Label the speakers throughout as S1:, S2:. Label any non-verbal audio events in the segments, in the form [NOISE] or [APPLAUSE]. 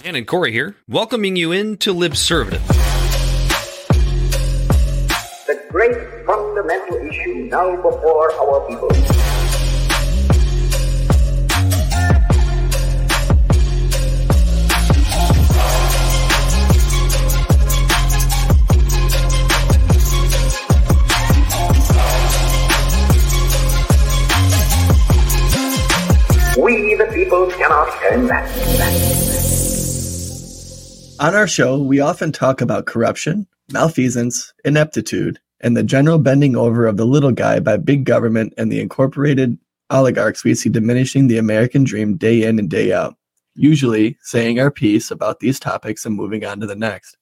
S1: Dan and Corey here, welcoming you into Libservative.
S2: The great fundamental issue now before our people. We, the people, cannot turn back.
S3: On our show, we often talk about corruption, malfeasance, ineptitude, and the general bending over of the little guy by big government and the incorporated oligarchs we see diminishing the American dream day in and day out, usually saying our piece about these topics and moving on to the next.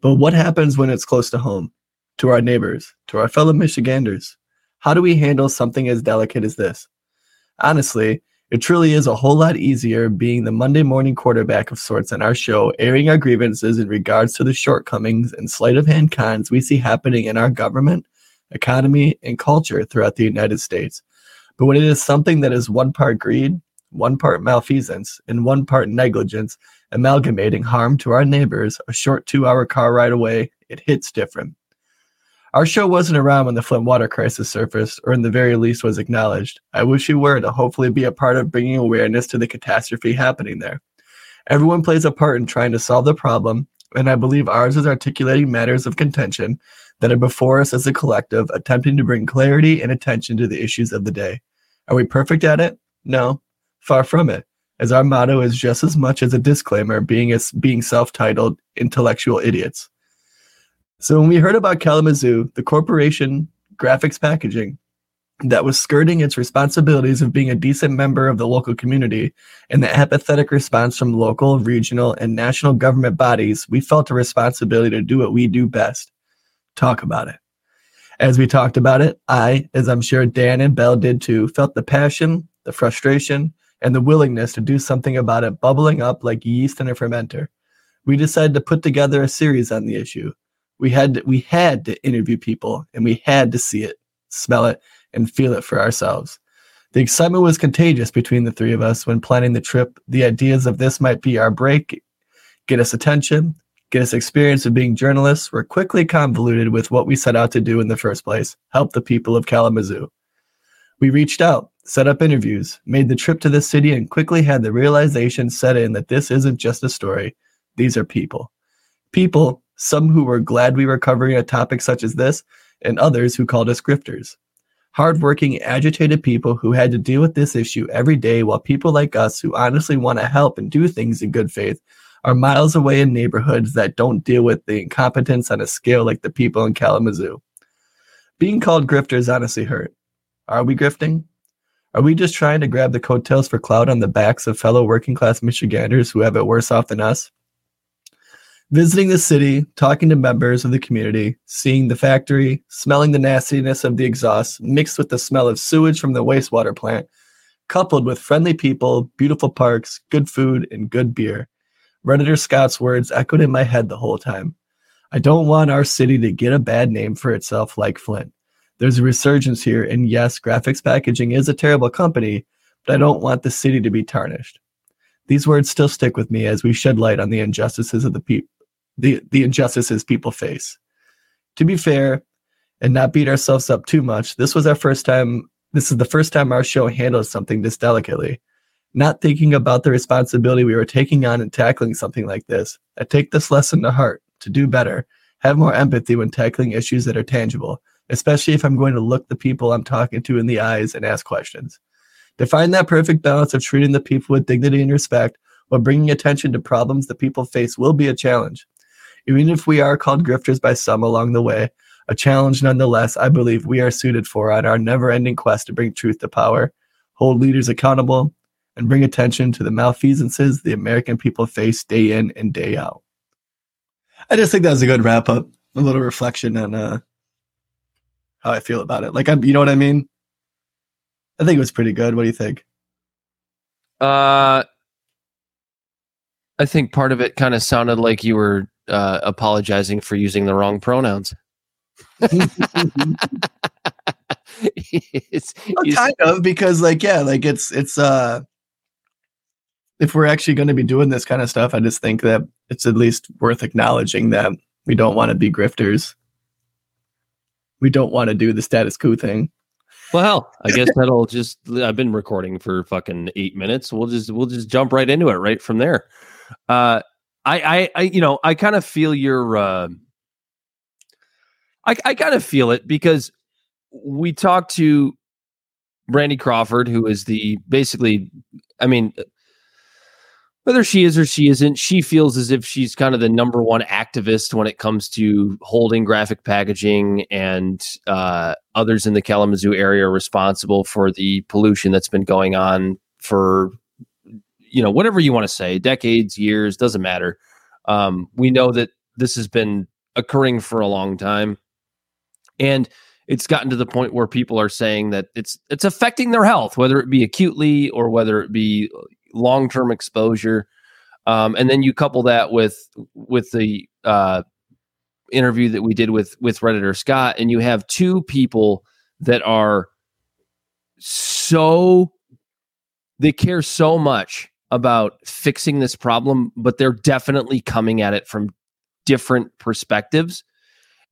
S3: But what happens when it's close to home, to our neighbors, to our fellow Michiganders? How do we handle something as delicate as this? Honestly, it truly is a whole lot easier being the Monday morning quarterback of sorts on our show, airing our grievances in regards to the shortcomings and sleight of hand cons we see happening in our government, economy, and culture throughout the United States. But when it is something that is one part greed, one part malfeasance, and one part negligence, amalgamating harm to our neighbors a short two hour car ride away, it hits different. Our show wasn't around when the Flint water crisis surfaced, or in the very least was acknowledged. I wish you were to hopefully be a part of bringing awareness to the catastrophe happening there. Everyone plays a part in trying to solve the problem, and I believe ours is articulating matters of contention that are before us as a collective, attempting to bring clarity and attention to the issues of the day. Are we perfect at it? No, far from it, as our motto is just as much as a disclaimer being as being self-titled intellectual idiots. So when we heard about Kalamazoo, the corporation graphics packaging that was skirting its responsibilities of being a decent member of the local community and the apathetic response from local, regional, and national government bodies, we felt a responsibility to do what we do best talk about it. As we talked about it, I, as I'm sure Dan and Bell did too, felt the passion, the frustration, and the willingness to do something about it bubbling up like yeast in a fermenter. We decided to put together a series on the issue we had to, we had to interview people and we had to see it, smell it, and feel it for ourselves. The excitement was contagious between the three of us when planning the trip. The ideas of this might be our break, get us attention, get us experience of being journalists were quickly convoluted with what we set out to do in the first place help the people of Kalamazoo. We reached out, set up interviews, made the trip to the city, and quickly had the realization set in that this isn't just a story, these are people. People some who were glad we were covering a topic such as this, and others who called us grifters. Hardworking, agitated people who had to deal with this issue every day, while people like us who honestly want to help and do things in good faith are miles away in neighborhoods that don't deal with the incompetence on a scale like the people in Kalamazoo. Being called grifters honestly hurt. Are we grifting? Are we just trying to grab the coattails for clout on the backs of fellow working class Michiganders who have it worse off than us? Visiting the city, talking to members of the community, seeing the factory, smelling the nastiness of the exhaust mixed with the smell of sewage from the wastewater plant, coupled with friendly people, beautiful parks, good food, and good beer. Redditor Scott's words echoed in my head the whole time. I don't want our city to get a bad name for itself like Flint. There's a resurgence here, and yes, graphics packaging is a terrible company, but I don't want the city to be tarnished. These words still stick with me as we shed light on the injustices of the people the, the injustices people face. To be fair and not beat ourselves up too much, this was our first time. This is the first time our show handled something this delicately. Not thinking about the responsibility we were taking on in tackling something like this, I take this lesson to heart to do better, have more empathy when tackling issues that are tangible, especially if I'm going to look the people I'm talking to in the eyes and ask questions. To find that perfect balance of treating the people with dignity and respect while bringing attention to problems that people face will be a challenge. Even if we are called grifters by some along the way, a challenge nonetheless, I believe we are suited for on our never ending quest to bring truth to power, hold leaders accountable, and bring attention to the malfeasances the American people face day in and day out. I just think that was a good wrap up, a little reflection on uh, how I feel about it. Like, I'm, you know what I mean? I think it was pretty good. What do you think?
S4: Uh, I think part of it kind of sounded like you were uh, apologizing for using the wrong pronouns. [LAUGHS]
S3: it's, well, kind of because like yeah like it's it's uh if we're actually going to be doing this kind of stuff, I just think that it's at least worth acknowledging that we don't want to be grifters. We don't want to do the status quo thing.
S4: Well, I guess [LAUGHS] that'll just. I've been recording for fucking eight minutes. We'll just we'll just jump right into it right from there. Uh, I I, you know I kind of feel your. Uh, I I kind of feel it because we talked to Brandi Crawford, who is the basically. I mean, whether she is or she isn't, she feels as if she's kind of the number one activist when it comes to holding graphic packaging and uh, others in the Kalamazoo area responsible for the pollution that's been going on for, you know, whatever you want to say, decades, years, doesn't matter. Um, we know that this has been occurring for a long time. And it's gotten to the point where people are saying that it's it's affecting their health, whether it be acutely or whether it be long term exposure. Um, and then you couple that with with the uh, interview that we did with with Redditor Scott, and you have two people that are so they care so much about fixing this problem, but they're definitely coming at it from different perspectives.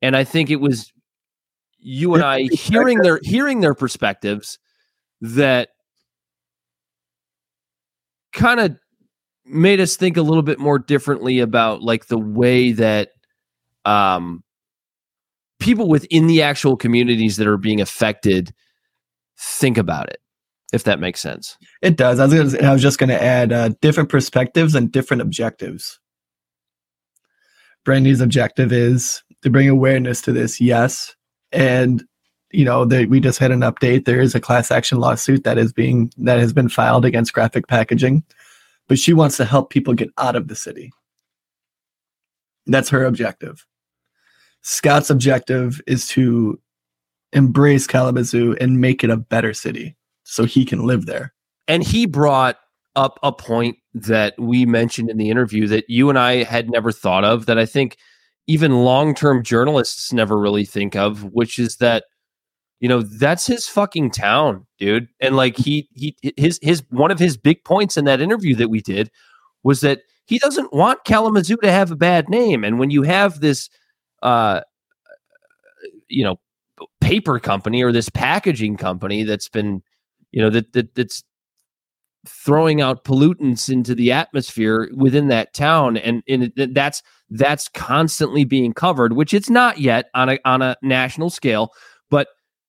S4: And I think it was you and I hearing their hearing their perspectives that kind of made us think a little bit more differently about like the way that um people within the actual communities that are being affected think about it if that makes sense.
S3: It does. I was, gonna, I was just going to add uh, different perspectives and different objectives. Brandi's objective is to bring awareness to this yes. And you know that we just had an update. There is a class action lawsuit that is being that has been filed against graphic packaging but she wants to help people get out of the city. That's her objective. Scott's objective is to embrace kalamazoo and make it a better city so he can live there.
S4: And he brought up a point that we mentioned in the interview that you and I had never thought of that I think even long-term journalists never really think of which is that you know that's his fucking town dude. And like he he his his one of his big points in that interview that we did was that he doesn't want Kalamazoo to have a bad name. And when you have this uh you know paper company or this packaging company that's been you know that, that that's throwing out pollutants into the atmosphere within that town and, and it, that's that's constantly being covered which it's not yet on a on a national scale but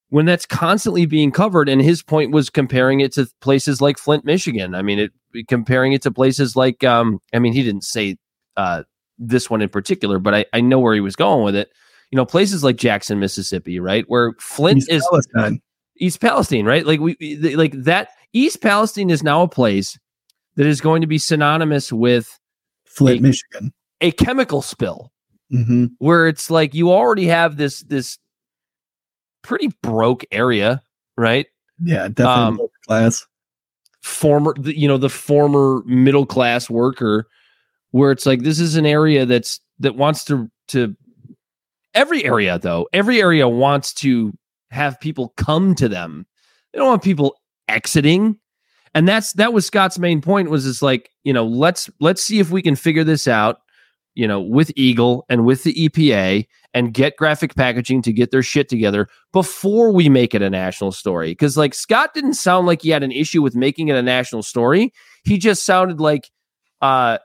S4: when that's constantly being covered and his point was comparing it to places like flint michigan i mean it comparing it to places like um i mean he didn't say uh this one in particular but i i know where he was going with it you know places like jackson mississippi right where flint
S3: East
S4: is
S3: Palestine.
S4: East palestine right? Like we like that east palestine is now a place that is going to be synonymous with
S3: flint
S4: A-
S3: michigan.
S4: a chemical spill.
S3: Hmm
S4: where it's like you already have this this pretty broke area right?
S3: Yeah definitely
S4: Um,
S3: class
S4: former you know the former middle class worker where it's like this is an area that's that wants to to every area though every area wants to have people come to them they don't want people exiting and that's that was scott's main point was it's like you know let's let's see if we can figure this out you know with EGLE and with the epa and get graphic packaging to get their shit together before we make it a national story. Because like Scott didn't sound like he had an issue with making it a national story. He just sounded like uh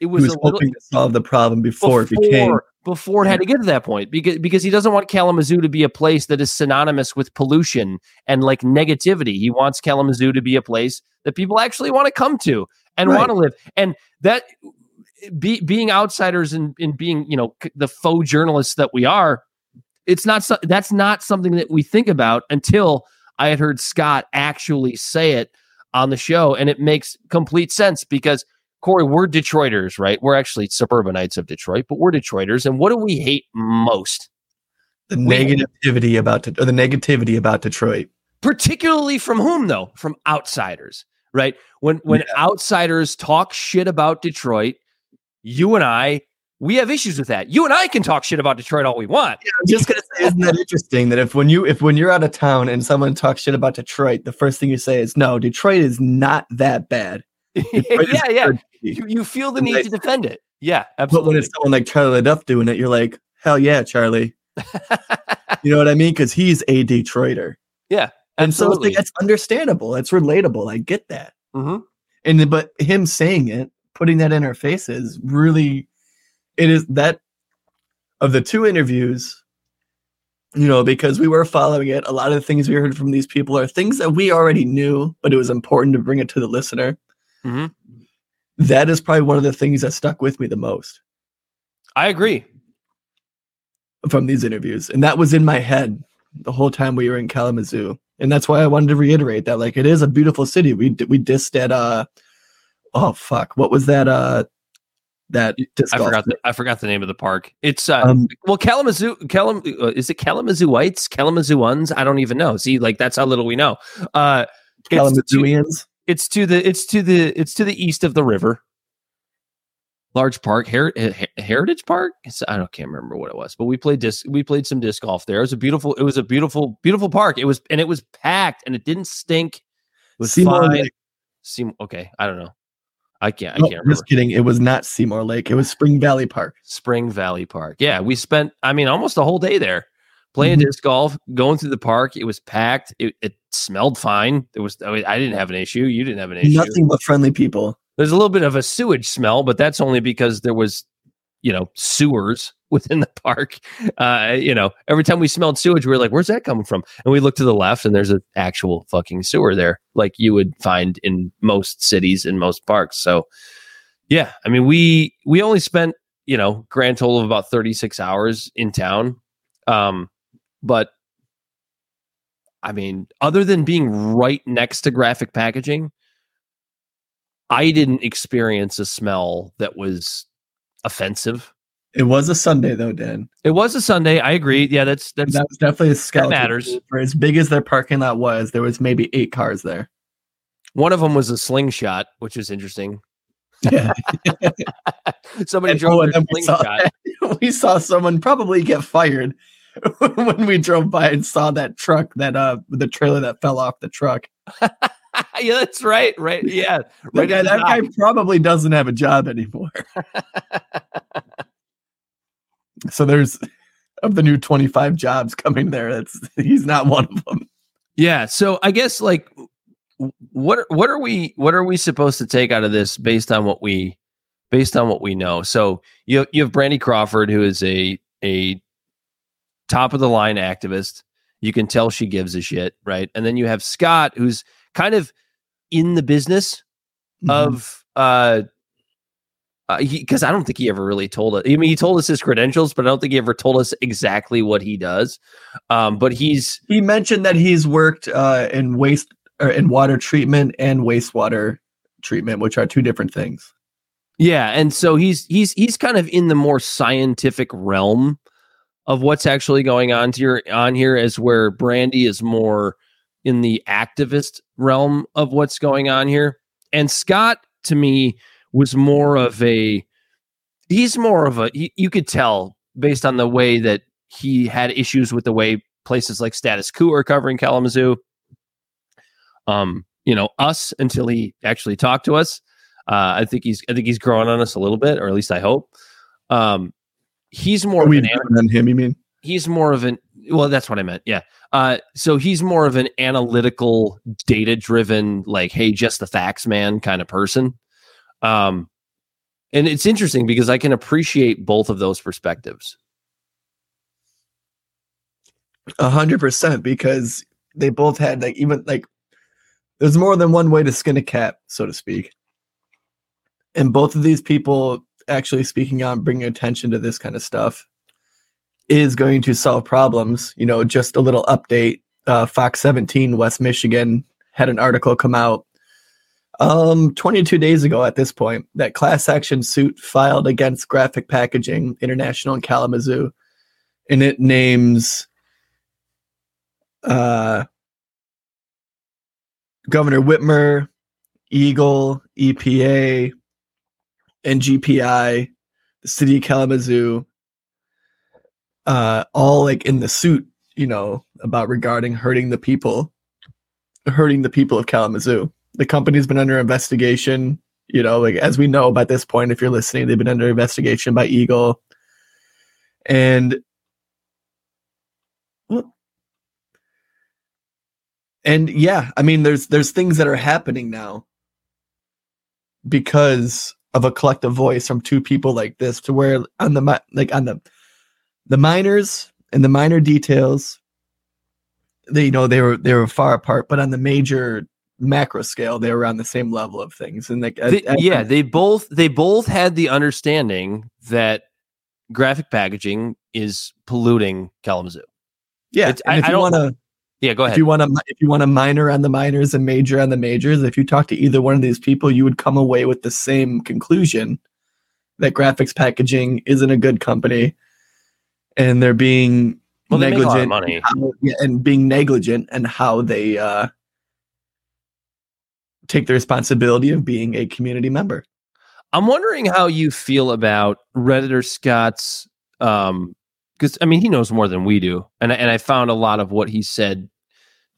S4: it
S3: he
S4: was,
S3: was
S4: a little
S3: hoping to solve the problem before, it became
S4: before it had mm-hmm. to get to that point because because he doesn't want Kalamazoo to be a place that is synonymous with pollution and like negativity. He wants Kalamazoo to be a place that people actually want to come to and
S3: Right.
S4: want to live. And that be, being outsiders and, and being you know the faux journalists that we are, it's not so, that's not something that we think about until I had heard Scott actually say it on the show, and it makes complete sense because Corey, we're Detroiters, right? We're actually suburbanites of Detroit, but we're Detroiters, and what do we hate most?
S3: the
S4: We-
S3: negativity about the negativity about Detroit.
S4: particularly from whom though from outsiders right when when outsiders talk shit about detroit you and i we have issues with that you and i can talk shit about detroit all we want
S3: I'm just gonna say, isn't that interesting that if when you if when you're out of town and someone talks shit about Detroit, the first thing you say is, "No, Detroit is not that bad." [LAUGHS]
S4: yeah, yeah. You, you feel the need to defend it. Yeah, absolutely.
S3: But when it's someone like Charlie LeDuff doing it, you're like, hell yeah, Charlie. [LAUGHS] you know what I mean? Because he's a Detroiter.
S4: Yeah,
S3: and so it's,
S4: absolutely.
S3: like, it's understandable. It's relatable. I get that.
S4: Mhm.
S3: And but him saying it, putting that in our faces, really, it is that of the two interviews. You know, because we were following it, a lot of the things we heard from these people are things that we already knew, but it was important to bring it to the listener.
S4: Mhm.
S3: That is probably one of the things that stuck with me the most
S4: I agree.
S3: from these interviews. And that was in my head the whole time we were in Kalamazoo. And that's why I wanted to reiterate that like it is a beautiful city. We we dissed at uh oh fuck, what was that uh that
S4: I forgot. The, I forgot the name of the park. It's uh,
S3: Um,
S4: well, Kalamazoo. Kalam uh, is it Kalamazooites? Kalamazooans? I don't even know. See, like that's how little we know. Uh,
S3: Kalamazooians.
S4: It's to the it's to the it's to the east of the river. Large park, Her- Her- Heritage Park. It's, I don't can't remember what it was, but we played disc. We played some disc golf there. It was a beautiful. It was a beautiful, beautiful park. It was and it was packed and it didn't stink. It was
S3: Seymour
S4: fine.
S3: Lake.
S4: Seem okay. I don't know. I can't. I
S3: No,
S4: can't remember.
S3: just kidding. It was not Seymour Lake. It was Spring Valley Park.
S4: Spring Valley Park. Yeah, we spent, I mean, almost a whole day there playing
S3: Mhm.
S4: disc golf, going through the park. It was packed. It, it smelled fine. It was, I, mean, I didn't have an issue. You didn't have an issue.
S3: Nothing but friendly people.
S4: There's a little bit of a sewage smell, but that's only because there was, you know, sewers [LAUGHS] within the park. Uh, you know, every time we smelled sewage, we were like, where's that coming from? And we looked to the left and there's an actual fucking sewer there, like you would find in most cities in most parks. So, yeah, I mean, we we only spent, you know, grand total of about 36 hours in town. Um, but I mean, other than being right next to graphic packaging, I didn't experience a smell that was offensive.
S3: It was a Sunday though, Dan.
S4: It was a Sunday. I agree. Yeah, that's that's
S3: That was definitely a scout.
S4: matters.
S3: For as big as their parking lot was, there was maybe eight cars there.
S4: one of them was a slingshot, which is interesting.
S3: Yeah. [LAUGHS]
S4: Somebody
S3: And-
S4: drove
S3: oh, and then we saw
S4: slingshot. [LAUGHS]
S3: we saw someone probably get fired [LAUGHS] when we drove by and saw that truck, that uh the trailer that fell off the truck. [LAUGHS]
S4: yeah, that's right. Right. [LAUGHS] Yeah.
S3: That,
S4: Right.
S3: guy, that guy probably doesn't have a job anymore. so there's of the new 25 jobs coming there, that's he's not one of them.
S4: Yeah. So I guess like what are- what are we what are we supposed to take out of this based on what we based on what we know? So you you have Brandi Crawford who is a a top of the line activist. You can tell she gives a shit, right? And then you have Scott who's kind of in the business
S3: Mm-hmm.
S4: of uh because I don't think he ever really told us. I mean, he told us his credentials, but I don't think he ever told us exactly what he does. Um, but he's
S3: he mentioned that he's worked uh, in waste or in water treatment and wastewater treatment, which are two different things.
S4: Yeah, and so he's he's he's kind of in the more scientific realm of what's actually going on here on here as where Brandi is more in the activist realm of what's going on here. And Scott to me was more of a he's more of a you, you could tell based on the way that he had issues with the way places like Status Quo are covering Kalamazoo. Um, you know, us until he actually talked to us. Uh, I think he's I think he's growing on us a little bit, or at least I hope. Um, he's more
S3: Are
S4: of
S3: we
S4: an
S3: than him? You mean?
S4: he's more of an well that's what i meant yeah uh so he's more of an analytical data driven like hey just the facts man kind of person um and it's interesting because i can appreciate both of those perspectives
S3: A hundred percent, because they both had like even like there's more than one way to skin a cat, so to speak. And both of these people actually speaking on bringing attention to this kind of stuff is going to solve problems. You know, just a little update. Uh, Fox 17, West Michigan, had an article come out um 22 days ago at this point that class action suit filed against graphic packaging international in kalamazoo and it names uh, Governor Whitmer, EGLE, EPA, and GPI, the city of Kalamazoo, uh, all like in the suit, you know, about regarding hurting the people, hurting the people of Kalamazoo. The company's been under investigation You know, like as we know by this point, if you're listening, they've been under investigation by EGLE. And and yeah, I mean there's there's things that are happening now because of a collective voice from two people like this to where on the like on the the minors and the minor details they you know they were they were far apart but on the major macro scale they were on the same level of things and like
S4: They- yeah, they both they both had the understanding that graphic packaging is polluting Kalamazoo.
S3: yeah
S4: it's-
S3: and
S4: I-
S3: if you
S4: don't-
S3: want to
S4: Yeah, go ahead.
S3: if you want to if you want to minor on the minors and major on the majors if you talk to either one of these people you would come away with the same conclusion that graphics packaging isn't a good company and they're being
S4: Well, they make a lot of
S3: negligent
S4: money.
S3: how- yeah, and being negligent and how they uh take the responsibility of being a community member
S4: I'm wondering how you feel about Redditor Scott's um because I mean he knows more than we do. And and I found a lot of what he said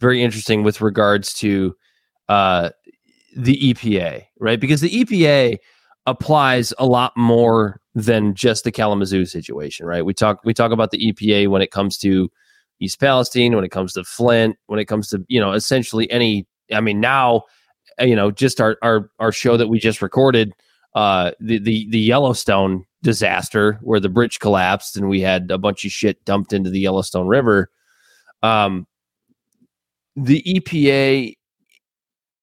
S4: very interesting with regards to uh the EPA, right? Because the EPA applies a lot more than just the Kalamazoo situation, right? We talk we talk about the EPA when it comes to East Palestine, when it comes to Flint, when it comes to, you know, essentially any I mean now you know, just our our our show that we just recorded uh the the the Yellowstone disaster where the bridge collapsed and we had a bunch of shit dumped into the Yellowstone River. Um the EPA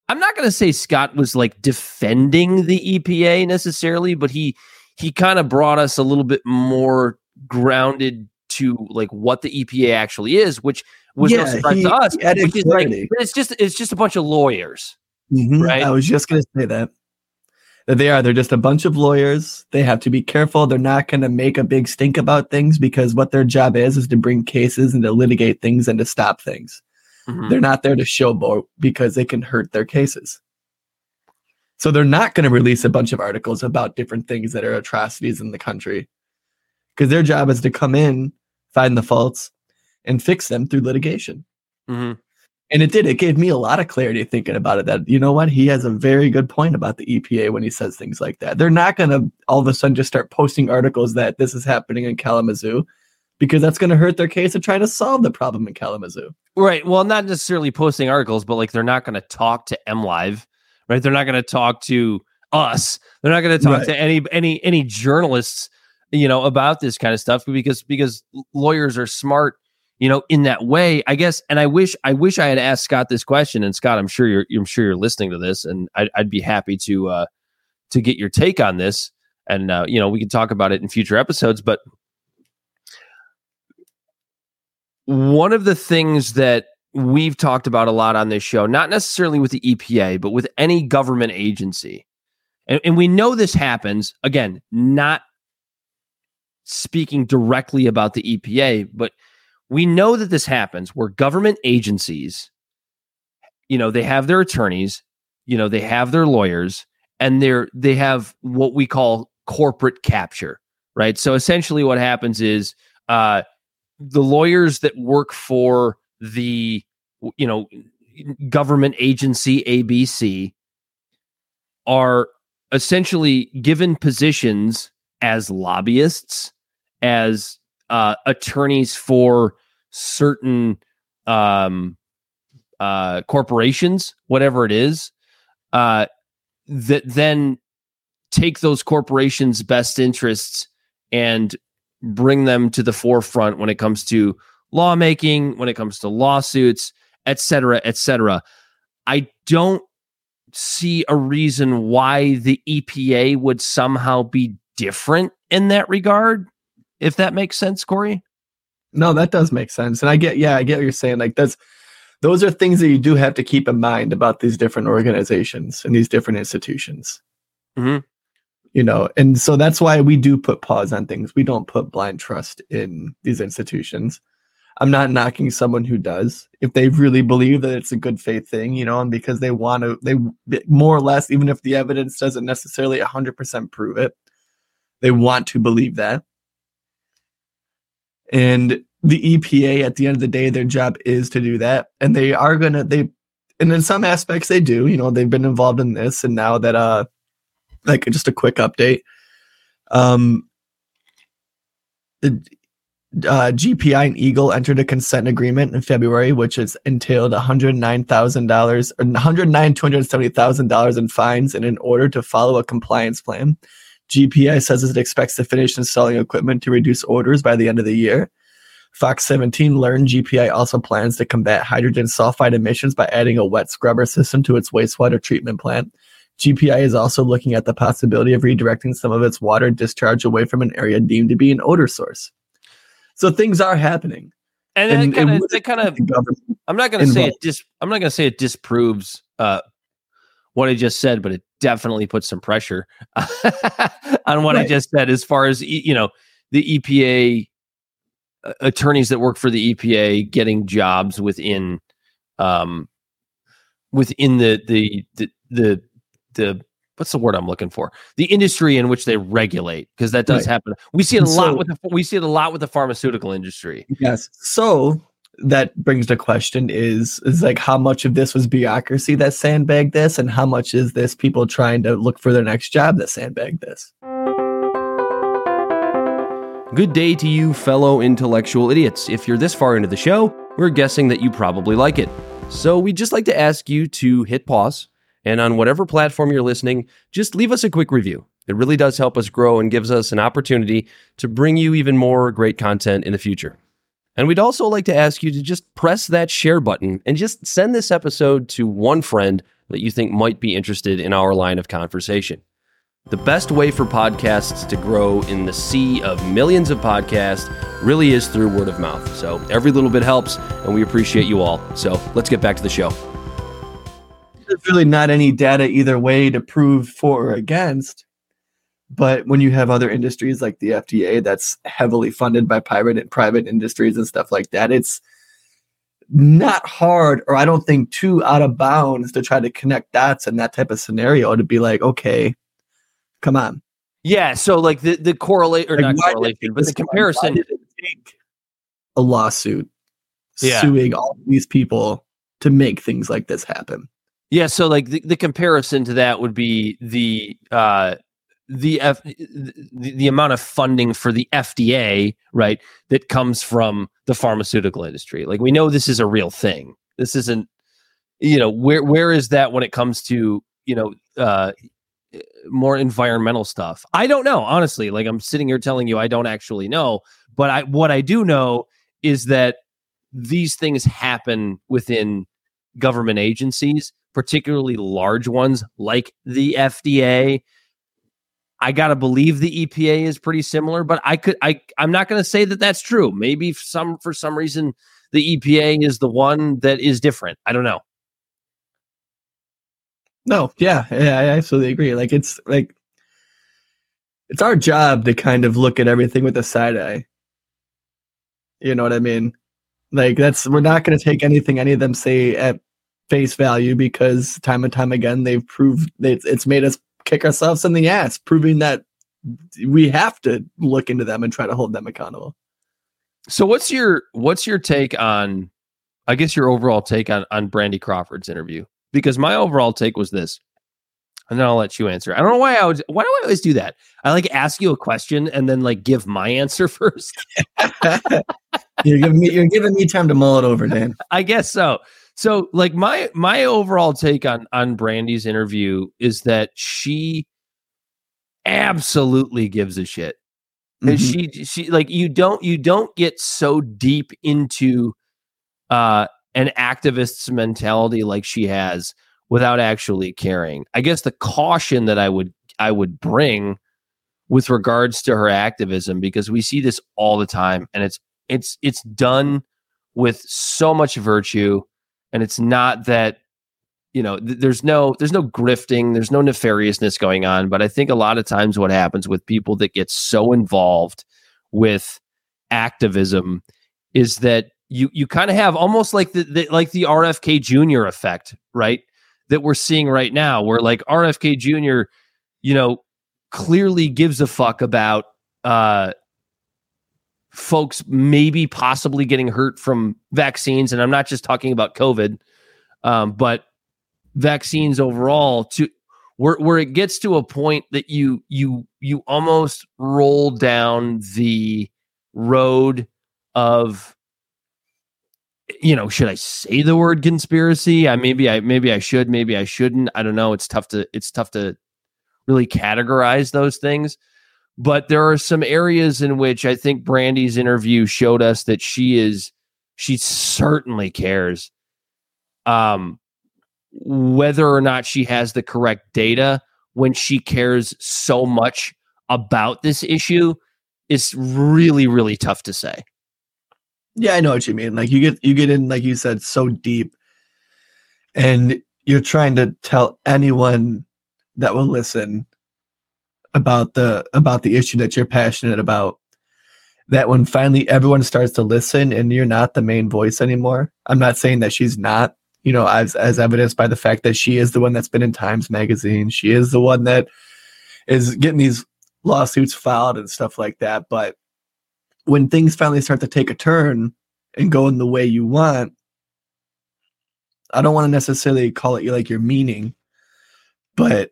S4: I'm not going to say Scott was like defending the EPA necessarily, but he he kind of brought us a little bit more grounded to like what the EPA actually is, which was no surprise
S3: he-
S4: to us. Which is like, it's just it's just a bunch of lawyers.
S3: Mhm.
S4: Right.
S3: I was just going to say that. That they are. They're just a bunch of lawyers. They have to be careful. They're not going to make a big stink about things because what their job is is to bring cases and to litigate things and to stop things.
S4: Mhm.
S3: They're not there to showboat because they can hurt their cases. So they're not going to release a bunch of articles about different things that are atrocities in the country because their job is to come in, find the faults, and fix them through litigation.
S4: Mhm.
S3: And it did. It gave me a lot of clarity thinking about it. That you know what, he has a very good point about the EPA when he says things like that. They're not going to all of a sudden just start posting articles that this is happening in Kalamazoo, because that's going to hurt their case of trying to solve the problem in Kalamazoo.
S4: Right. Well, not necessarily posting articles, but like they're not going to talk to MLive, right? They're not going to talk to us. They're not going to talk
S3: Right.
S4: to any any any journalists, you know, about this kind of stuff because because lawyers are smart, you know, in that way. I guess. And I wish I wish I had asked Scott this question. And Scott, I'm sure you're I'm sure you're listening to this, and I'd, I'd be happy to uh to get your take on this. And uh, you know, we can talk about it in future episodes, but one of the things that we've talked about a lot on this show, not necessarily with the EPA, but with any government agency, and, and we know this happens, again, not speaking directly about the EPA, but we know that this happens where government agencies, you know, they have their attorneys, you know, they have their lawyers, and they're they have what we call corporate capture, right? So essentially what happens is uh the lawyers that work for the you know government agency ABC are essentially given positions as lobbyists as uh, attorneys for certain um, uh, corporations whatever it is uh, that then take those corporations best interests and bring them to the forefront when it comes to lawmaking, when it comes to lawsuits, et cetera, et cetera. I don't see a reason why the EPA would somehow be different in that regard, if that makes sense, Corey.
S3: No, that does make sense. And I get, yeah, I get what you're saying. Like that's, those are things that you do have to keep in mind about these different organizations and these different institutions.
S4: Mhm.
S3: You know, and so that's why we do put pause on things. We don't put blind trust in these institutions. I'm not knocking someone who does if they really believe that it's a good faith thing, you know, and because they want to, they more or less, even if the evidence doesn't necessarily 100% prove it, they want to believe that. And the EPA, at the end of the day, their job is to do that. And they are going to, they, and in some aspects they do, you know, they've been involved in this. And now that, uh, like just a quick update. Um, the uh, GPI and EGLE entered a consent agreement in February, which has entailed $109,000 or 109, $270,000 in fines and in order to follow a compliance plan. GPI says it expects to finish installing equipment to reduce orders by the end of the year. Fox 17 learned GPI also plans to combat hydrogen sulfide emissions by adding a wet scrubber system to its wastewater treatment plant. GPI is also looking at the possibility of redirecting some of its water discharge away from an area deemed to be an odor source. So things are happening.
S4: And,
S3: And-
S4: that kind of, that kind of, I'm not going to say it dis, I'm not going to say it disproves uh, what I just said, but it definitely puts some pressure [LAUGHS] on what I just said. As far as you know, the EPA uh, attorneys that work for the EPA getting jobs within, um, within the the the the, the what's the word I'm looking for? The industry in which they regulate, because that does
S3: Right.
S4: happen. We see it a
S3: And
S4: lot with the, we see it a lot with the pharmaceutical industry.
S3: Yes. So that brings the question is is like how much of this was bureaucracy that sandbagged this and how much is this people trying to look for their next job that sandbagged this?
S1: Good day to you, fellow intellectual idiots. If you're this far into the show, we're guessing that you probably like it. So we'd just like to ask you to hit pause and on whatever platform you're listening, just leave us a quick review. It really does help us grow and gives us an opportunity to bring you even more great content in the future. And we'd also like to ask you to just press that share button and just send this episode to one friend that you think might be interested in our line of conversation. The best way for podcasts to grow in the sea of millions of podcasts really is through word of mouth. So every little bit helps, and we appreciate you all. So let's get back to the show.
S3: There's really not any data either way to prove for or against. But when you have other industries like the FDA that's heavily funded by private and private industries and stuff like that, it's not hard or I don't think too out of bounds to try to connect dots in that type of scenario to be like, okay, come on.
S4: Yeah, so like the the correlate or
S3: Like,
S4: not correlation, but the
S3: take this long? Why
S4: comparison.
S3: did it take a lawsuit
S4: Yeah.
S3: suing all these people to make things like this happen.
S4: Yeah, so like the, the comparison to that would be the uh the F, the, the amount of funding for the FDA, right, that comes from the pharmaceutical industry. Like we know this is a real thing. This isn't you know, where where is that when it comes to, you know, uh more environmental stuff? I don't know, honestly. Like I'm sitting here telling you I don't actually know, but I what I do know is that these things happen within government agencies, particularly large ones like the FDA. I got to believe the EPA is pretty similar, but I could I I'm not to say that that's true. Maybe some for some reason the EPA is the one that is different. I don't know.
S3: No, yeah, yeah, I absolutely agree. Like it's like it's our job to kind of look at everything with a side eye. You know what I mean? Like that's we're not going to take anything any of them say at face value because time and time again they've proved that it's made us kick ourselves in the ass, proving that we have to look into them and try to hold them accountable.
S4: So what's your what's your take on I guess your overall take on on Brandi Crawford's interview? Because my overall take was this. And then I'll let you answer. I don't know why I would why do I always do that? I like ask you a question and then like give my answer [LAUGHS] first. [LAUGHS]
S3: you're giving me you're giving me time to mull it over, Dan.
S4: I guess so. So like my my overall take on on Brandi's interview is that she absolutely gives a shit. And
S3: Mhm.
S4: she she like you don't you don't get so deep into uh an activist's mentality like she has without actually caring. I guess the caution that I would I would bring with regards to her activism because we see this all the time and it's it's it's done with so much virtue and it's not that you know th- there's no there's no grifting there's no nefariousness going on but i think a lot of times what happens with people that get so involved with activism is that you you kind of have almost like the, the like the RFK Jr. effect, right? That we're seeing right now, where like RFK Jr. you know clearly gives a fuck about uh folks maybe possibly getting hurt from vaccines and I'm not just talking about COVID um but vaccines overall to where where it gets to a point that you you you almost roll down the road of you know should i say the word conspiracy? I maybe i maybe i should maybe i shouldn't. I don't know. It's tough to it's tough to really categorize those things but there are some areas in which i think Brandi's interview showed us that she is she certainly cares um whether or not she has the correct data when she cares so much about this issue is really really tough to say
S3: Yeah, I know what you mean. Like you get you get in, like you said, so deep, and you're trying to tell anyone that will listen about the about the issue that you're passionate about. That when finally everyone starts to listen and you're not the main voice anymore. I'm not saying that she's not, you know, as as evidenced by the fact that she is the one that's been in Times Magazine. She is the one that is getting these lawsuits filed and stuff like that. But when things finally start to take a turn and go in the way you want, I don't want to necessarily call it like your meaning, but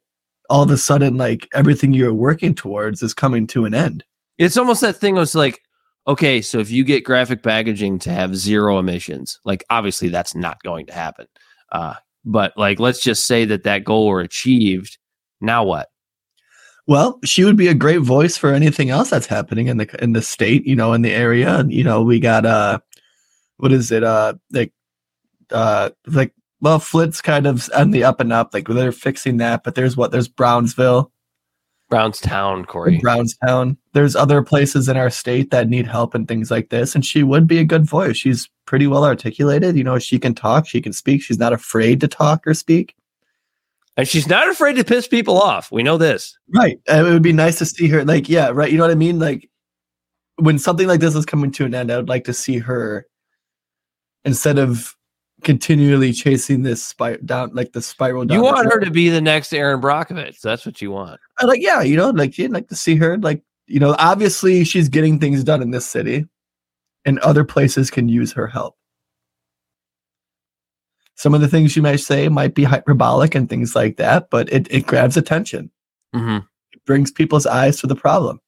S3: all of a sudden, like everything you're working towards is coming to an end.
S4: It's almost that thing was like, okay, so if you get graphic packaging to have zero emissions, like obviously that's not going to happen. Uh, but like, let's just say that that goal were achieved. Now what?
S3: Well, she would be a great voice for anything else that's happening in the in the state, you know, in the area. And you know, we got uh, what is it? Uh, like, uh, like well, Flint's kind of on the up and up. Like they're fixing that, but there's what there's Brownsville,
S4: Brownstown, Corey.
S3: Brownstown. There's other places in our state that need help and things like this. And she would be a good voice. She's pretty well articulated. You know, she can talk, she can speak. She's not afraid to talk or speak.
S4: And she's not afraid to piss people off. We know this.
S3: Right. And it would be nice to see her. Like, yeah, right. You know what I mean? Like, when something like this is coming to an end, I would like to see her instead of continually chasing this spy down, like the spiral. Down
S4: You want her to be the next Erin Brockovich. That's what you want.
S3: I like, yeah, you know, like you'd like to see her. Like, you know, obviously she's getting things done in this city, and other places can use her help. Some of the things you might say might be hyperbolic and things like that, but it, it grabs attention.
S4: Mm-hmm.
S3: It brings people's eyes to the problem.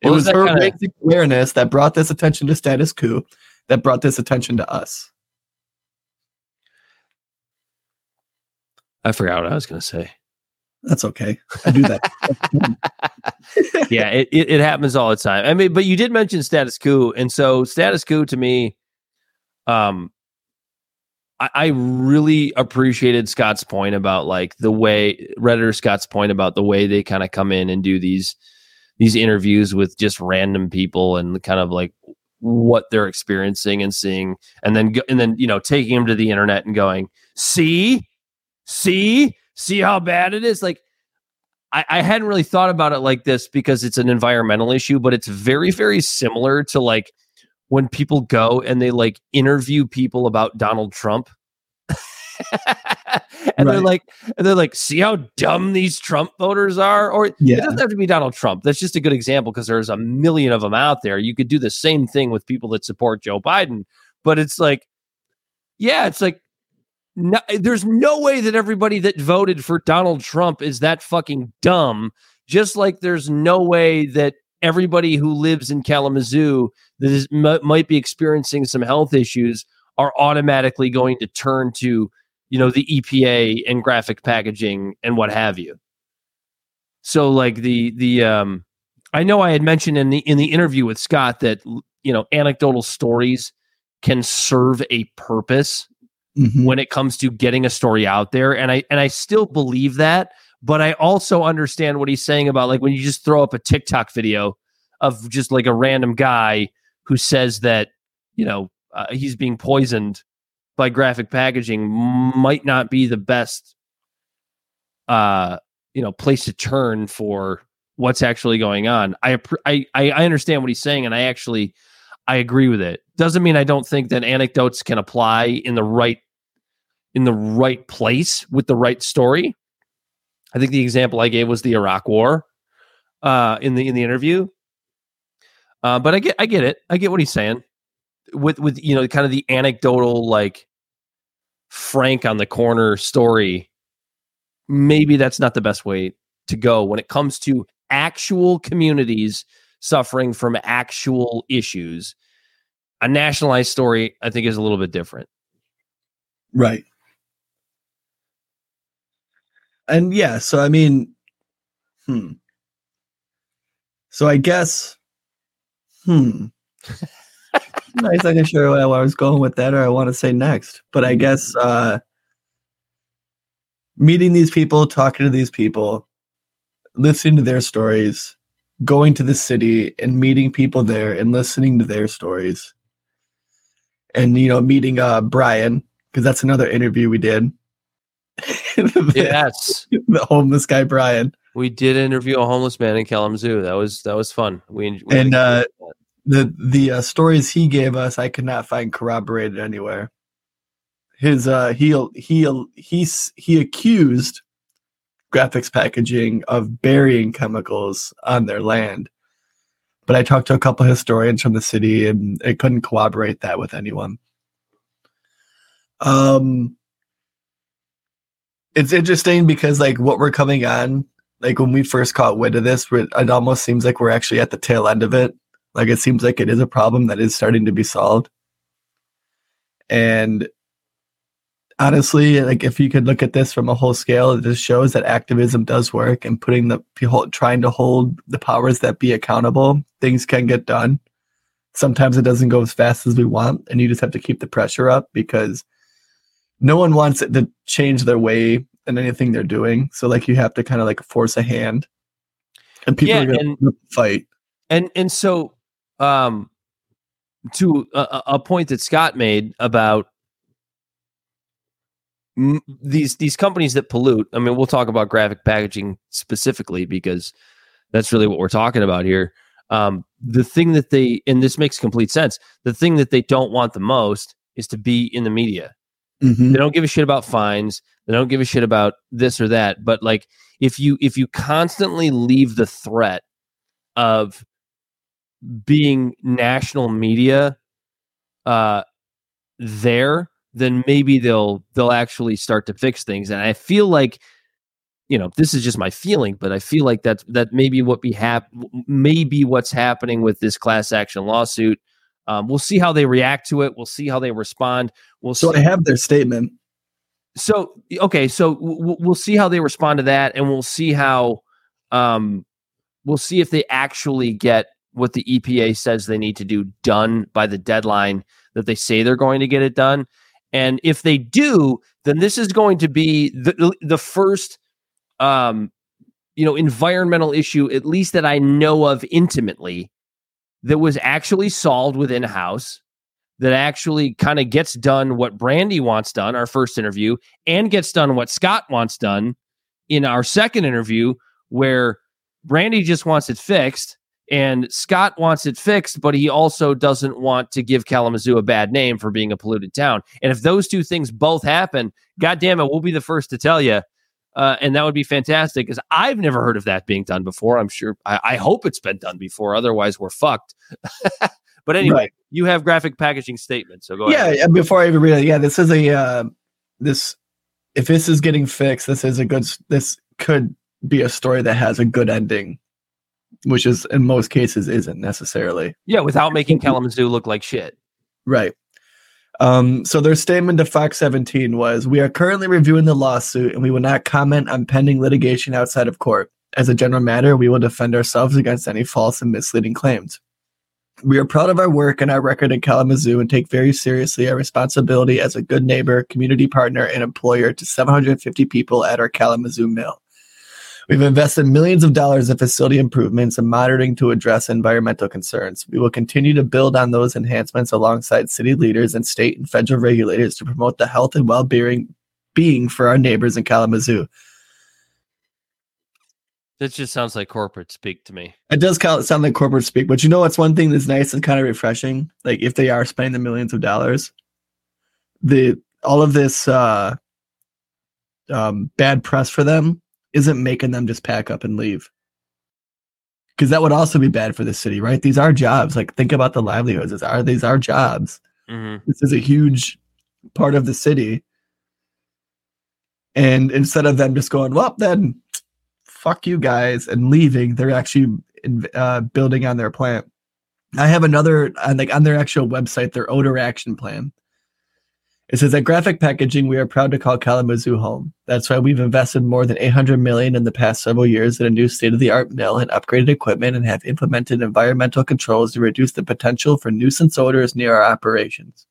S3: It
S4: Well,
S3: was her
S4: kinda-
S3: awareness that brought this attention to status quo, that brought this attention to us.
S4: I forgot what I was going to say.
S3: That's okay. I do that. [LAUGHS]
S4: yeah, it, it, it happens all the time. I mean, but you did mention status quo, and so status quo to me, um, I, I really appreciated Scott's point about like the way Redditor Scott's point about the way they kind of come in and do these these interviews with just random people and kind of like what they're experiencing and seeing, and then go, and then you know taking them to the internet and going, see, see, see how bad it is, like. I, I hadn't really thought about it like this because it's an environmental issue, but it's very, very similar to like when people go and they like interview people about Donald Trump. [LAUGHS] and they're like, and they're like, see how dumb these Trump voters are? Or it doesn't have to be Donald Trump. That's just a good example because there's a million of them out there. You could do the same thing with people that support Joe Biden, but it's like, yeah, it's like no, there's no way that everybody that voted for Donald Trump is that fucking dumb. Just like there's no way that everybody who lives in Kalamazoo that is m- might be experiencing some health issues are automatically going to turn to you know the EPA and graphic packaging and what have you. So like the the um I know I had mentioned in the in the interview with Scott that you know anecdotal stories can serve a purpose
S3: Mhm.
S4: when it comes to getting a story out there and i and i still believe that but i also understand what he's saying about like when you just throw up a tiktok video of just like a random guy who says that you know uh, he's being poisoned by graphic packaging might not be the best uh you know place to turn for what's actually going on i i, I understand what he's saying and i actually i agree with it doesn't mean i don't think that anecdotes can apply in the right in the right place with the right story. I think the example I gave was the Iraq War uh, in the in the interview. Uh, but I get I get it. I get what he's saying with with you know kind of the anecdotal like Frank on the corner story. maybe that's not the best way to go when it comes to actual communities suffering from actual issues. A nationalized story, I think, is a little bit different.
S3: Right. And yeah, so I mean, hmm. So I guess, hmm. I'm not sure where I was going with that or I want to say next, but I guess uh, meeting these people, talking to these people, listening to their stories, going to the city and meeting people there and listening to their stories. And you know, meeting uh Brian, because that's another interview we did. the, [LAUGHS]
S4: Yes,
S3: the homeless guy Brian.
S4: we did interview a homeless man in Kalamazoo. That was that was fun. We, we
S3: And, uh. The the uh, stories he gave us I could not find corroborated anywhere. His uh he he he's he accused graphics packaging of burying chemicals on their land. But I talked to a couple historians from the city and they couldn't corroborate that with anyone. Um it's interesting because like what we're coming on, like when we first caught wind of this, it almost seems like we're actually at the tail end of it. Like it seems like it is a problem that is starting to be solved. And honestly, like if you could look at this from a whole scale, it just shows that activism does work and putting the people trying to hold the powers that be accountable, things can get done. Sometimes it doesn't go as fast as we want, and you just have to keep the pressure up because no one wants it to change their way in anything they're doing. So like you have to kind of like force a hand. And people
S4: Yeah,
S3: are gonna
S4: and-
S3: fight.
S4: and and so um to a- a point that Scott made about m- these these companies that pollute. I mean, we'll talk about graphic packaging specifically because that's really what we're talking about here. Um, the thing that they and this makes complete sense. The thing that they don't want the most is to be in the media.
S3: Mhm.
S4: They don't give a shit about fines. They don't give a shit about this or that. But like if you if you constantly leave the threat of being national media uh there, then maybe they'll they'll actually start to fix things. And I feel like you know, this is just my feeling, but I feel like that that maybe what be hap- maybe what's happening with this class action lawsuit. Um, we'll see how they react to it. We'll see how they respond. We'll
S3: So
S4: see
S3: I have their statement.
S4: so okay so w- we'll see how they respond to that and we'll see how um we'll see if they actually get what the EPA says they need to do done by the deadline that they say they're going to get it done and if they do then this is going to be the the first um you know environmental issue at least that I know of intimately that was actually solved within house that actually kind of gets done what Brandi wants done, our first interview, and gets done what Scott wants done in our second interview, where Brandi just wants it fixed and Scott wants it fixed, but he also doesn't want to give Kalamazoo a bad name for being a polluted town. And if those two things both happen, God damn it, we'll be the first to tell you. Uh, and that would be fantastic because I've never heard of that being done before. I'm sure, I, I hope it's been done before. Otherwise, we're fucked. [LAUGHS] but anyway,
S3: Right.
S4: you have graphic packaging statements. So go
S3: yeah,
S4: ahead.
S3: and before I even read it, yeah, this is a uh, this if this is getting fixed, this is a good. This could be a story that has a good ending, which is in most cases isn't necessarily
S4: Yeah, without making [LAUGHS] Kalamazoo look like shit.
S3: right. Um, so their statement to Fox 17 was We are currently reviewing the lawsuit and we will not comment on pending litigation outside of court. As a general matter, we will defend ourselves against any false and misleading claims. We are proud of our work and our record in Kalamazoo and take very seriously our responsibility as a good neighbor, community partner, and employer to 750 people at our Kalamazoo mill. We've invested millions of dollars in facility improvements and monitoring to address environmental concerns. We will continue to build on those enhancements alongside city leaders and state and federal regulators to promote the health and well-being being for our neighbors in Kalamazoo.
S4: That just sounds like corporate speak to me.
S3: It does sound like corporate speak, but you know what's one thing that's nice and kind of refreshing? Like if they are spending the millions of dollars, the all of this uh um bad press for them isn't making them just pack up and leave. Because that would also be bad for the city, right? These are jobs. Like think about the livelihoods. These are these are jobs.
S4: hmm
S3: This is a huge part of the city. And instead of them just going, well, then fuck you guys and leaving, they're actually uh, building on their plant. I have another on like on their actual website, their odor action plan. It says at Graphic Packaging, we are proud to call Kalamazoo home. That's why we've invested more than 800 million in the past several years in a new state-of-the-art mill and upgraded equipment, and have implemented environmental controls to reduce the potential for nuisance odors near our operations.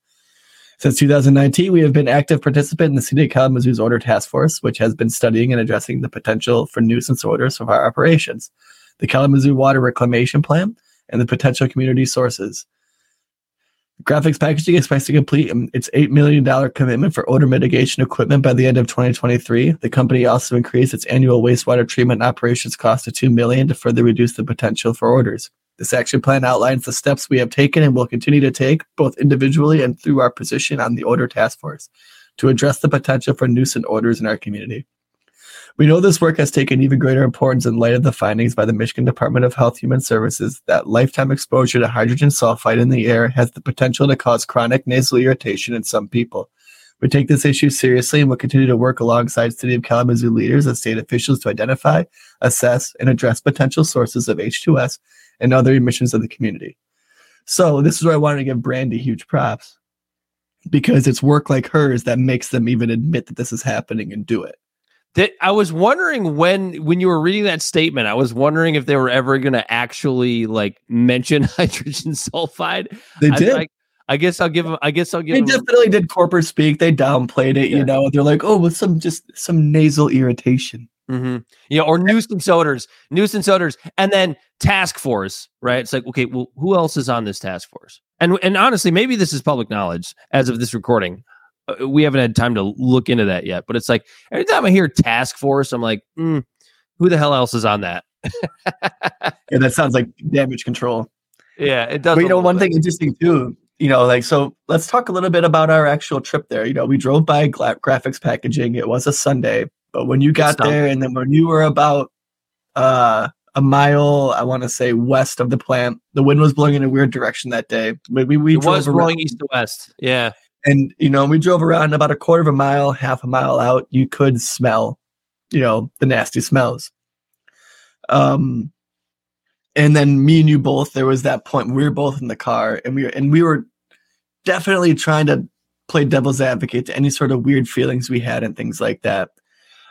S3: Since 2019, we have been active participant in the City of Kalamazoo's Odor Task Force, which has been studying and addressing the potential for nuisance odors from our operations, the Kalamazoo Water Reclamation Plan, and the potential community sources. Graphics Packaging expects to complete um, its $8 million commitment for odor mitigation equipment by the end of 2023. The company also increased its annual wastewater treatment operations cost to 2 million to further reduce the potential for odors. This action plan outlines the steps we have taken and will continue to take, both individually and through our position on the Odor Task Force, to address the potential for nuisance odors in our community. We know this work has taken even greater importance in light of the findings by the Michigan Department of Health Human Services that lifetime exposure to hydrogen sulfide in the air has the potential to cause chronic nasal irritation in some people. We take this issue seriously and will continue to work alongside City of Kalamazoo leaders and state officials to identify, assess, and address potential sources of H2S and other emissions of the community. So this is where I wanted to give Brandi huge props because it's work like hers that makes them even admit that this is happening and do it.
S4: That I was wondering when when you were reading that statement, I was wondering if they were ever going to actually like mention [LAUGHS] hydrogen sulfide.
S3: They did.
S4: I, I, I guess I'll give them. I guess I'll give them.
S3: they
S4: them.
S3: definitely did corporate speak. They downplayed it.
S4: Yeah.
S3: You know, they're like, oh, with some just some nasal irritation.
S4: Mm-hmm. Yeah, or nuisance odors, nuisance odors, and then task force. Right? It's like, okay, well, who else is on this task force? And and honestly, maybe this is public knowledge as of this recording. Uh, we haven't had time to look into that yet, but it's like every time I hear task force, I'm like, mm, who the hell else is on that? [LAUGHS]
S3: Yeah, that sounds like damage control.
S4: yeah, it does.
S3: But you know, one
S4: bit.
S3: thing interesting too, you know, like so. Let's talk a little bit about our actual trip there. You know, we drove by Gla- graphics packaging. It was a Sunday, but when you got there, and then when you were about uh, a mile, I want to say west of the plant, the wind was blowing in a weird direction that day. We we, we
S4: it was blowing
S3: around,
S4: east to west. Yeah,
S3: and you know, we drove around about a quarter of a mile, half a mile out. You could smell, you know, the nasty smells. Um, and then me and you both there was that point we were both in the car and we were and we were definitely trying to play devil's advocate to any sort of weird feelings we had and things like that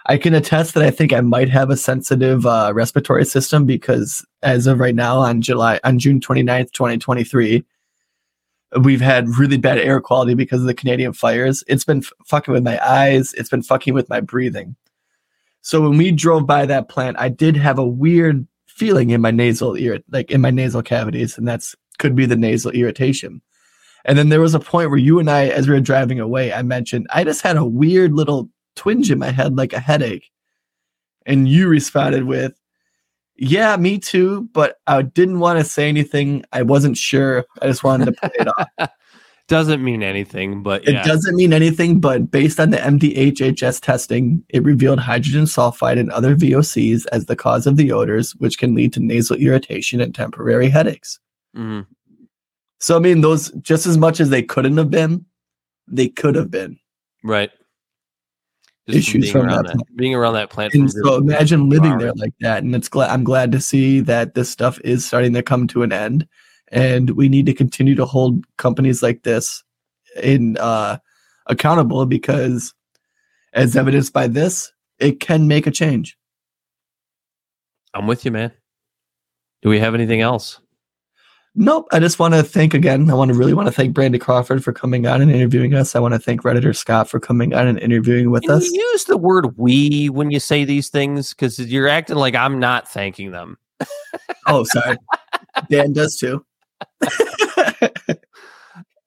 S3: i can attest that i think i might have a sensitive uh, respiratory system because as of right now on july on june 29th 2023 we've had really bad air quality because of the canadian fires it's been f- fucking with my eyes it's been fucking with my breathing so when we drove by that plant i did have a weird feeling in my nasal ear, like in my nasal cavities, and that's could be the nasal irritation. And then there was a point where you and I, as we were driving away, I mentioned I just had a weird little twinge in my head, like a headache. And you responded with, Yeah, me too, but I didn't want to say anything. I wasn't sure. I just wanted to play it off. [LAUGHS]
S4: doesn't mean anything, but
S3: It doesn't mean anything, but based on the MDHHS testing, it revealed hydrogen sulfide and other VOCs as the cause of the odors, which can lead to nasal irritation and temporary headaches.
S4: Mhm.
S3: So, I mean, those just as much as they couldn't have been, they could have been.
S4: right.
S3: Issues
S4: being
S3: from
S4: around
S3: that
S4: that, being around that plant.
S3: And so, imagine living there like that. And it's glad I'm glad to see that this stuff is starting to come to an end. And we need to continue to hold companies like this in uh, accountable because, as evidenced by this, it can make a change.
S4: I'm with you, man. Do we have anything else?
S3: Nope. I just want to thank again. I want to really want to thank Brandi Crawford for coming on and interviewing us. I want to thank Redditor Scott for coming on and interviewing with
S4: Can
S3: us.
S4: you use the word "we" when you say these things? Because you're acting like I'm not thanking them. [LAUGHS]
S3: Oh, sorry. Dan does too. [LAUGHS]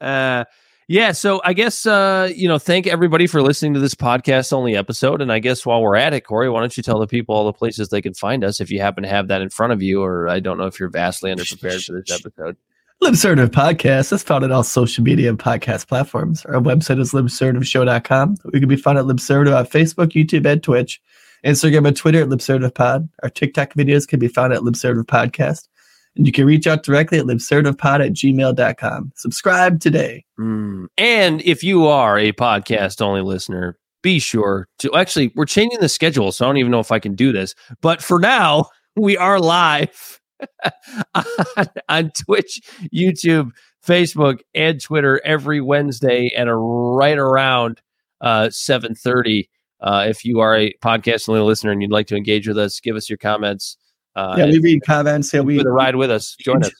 S4: Uh, yeah. So I guess uh, you know, thank everybody for listening to this podcast only episode. And I guess while we're at it, Corey, why don't you tell the people all the places they can find us if you happen to have that in front of you, or I don't know if you're vastly underprepared for this [LAUGHS] episode.
S3: Libsertive Podcast is found on all social media and podcast platforms. Our website is libsertiveshow.com. We can be found at Libsertive on Facebook, YouTube, and Twitch. Instagram and Twitter at LibsertivePod. Our TikTok videos can be found at Libsertive Podcast. And you can reach out directly at libsertivepod at gmail.com. Subscribe today.
S4: Mm. And if you are a podcast only listener, be sure to actually, we're changing the schedule. So I don't even know if I can do this. But for now, [LAUGHS] we are live [LAUGHS] on, on Twitch, YouTube, Facebook, and Twitter every Wednesday and right around uh, 7.30. Uh, if you are a podcast only listener and you'd like to engage with us, give us your comments. Uh,
S3: yeah, we read comments. Yeah, we
S4: for the ride with us. Join us.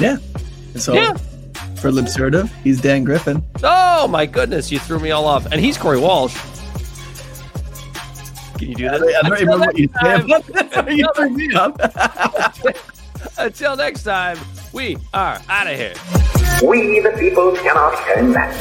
S3: Yeah. And so
S4: Yeah.
S3: for Libsertive, he's Dan Griffin.
S4: Oh my goodness, you threw me all off. And he's Corey Walsh. Can you do that?
S3: I
S4: that?
S3: don't
S4: Until
S3: remember what you
S4: next
S3: said.
S4: time. [LAUGHS]
S3: you threw me up. [LAUGHS]
S4: Until next time, we are out of here.
S2: We the people cannot turn back.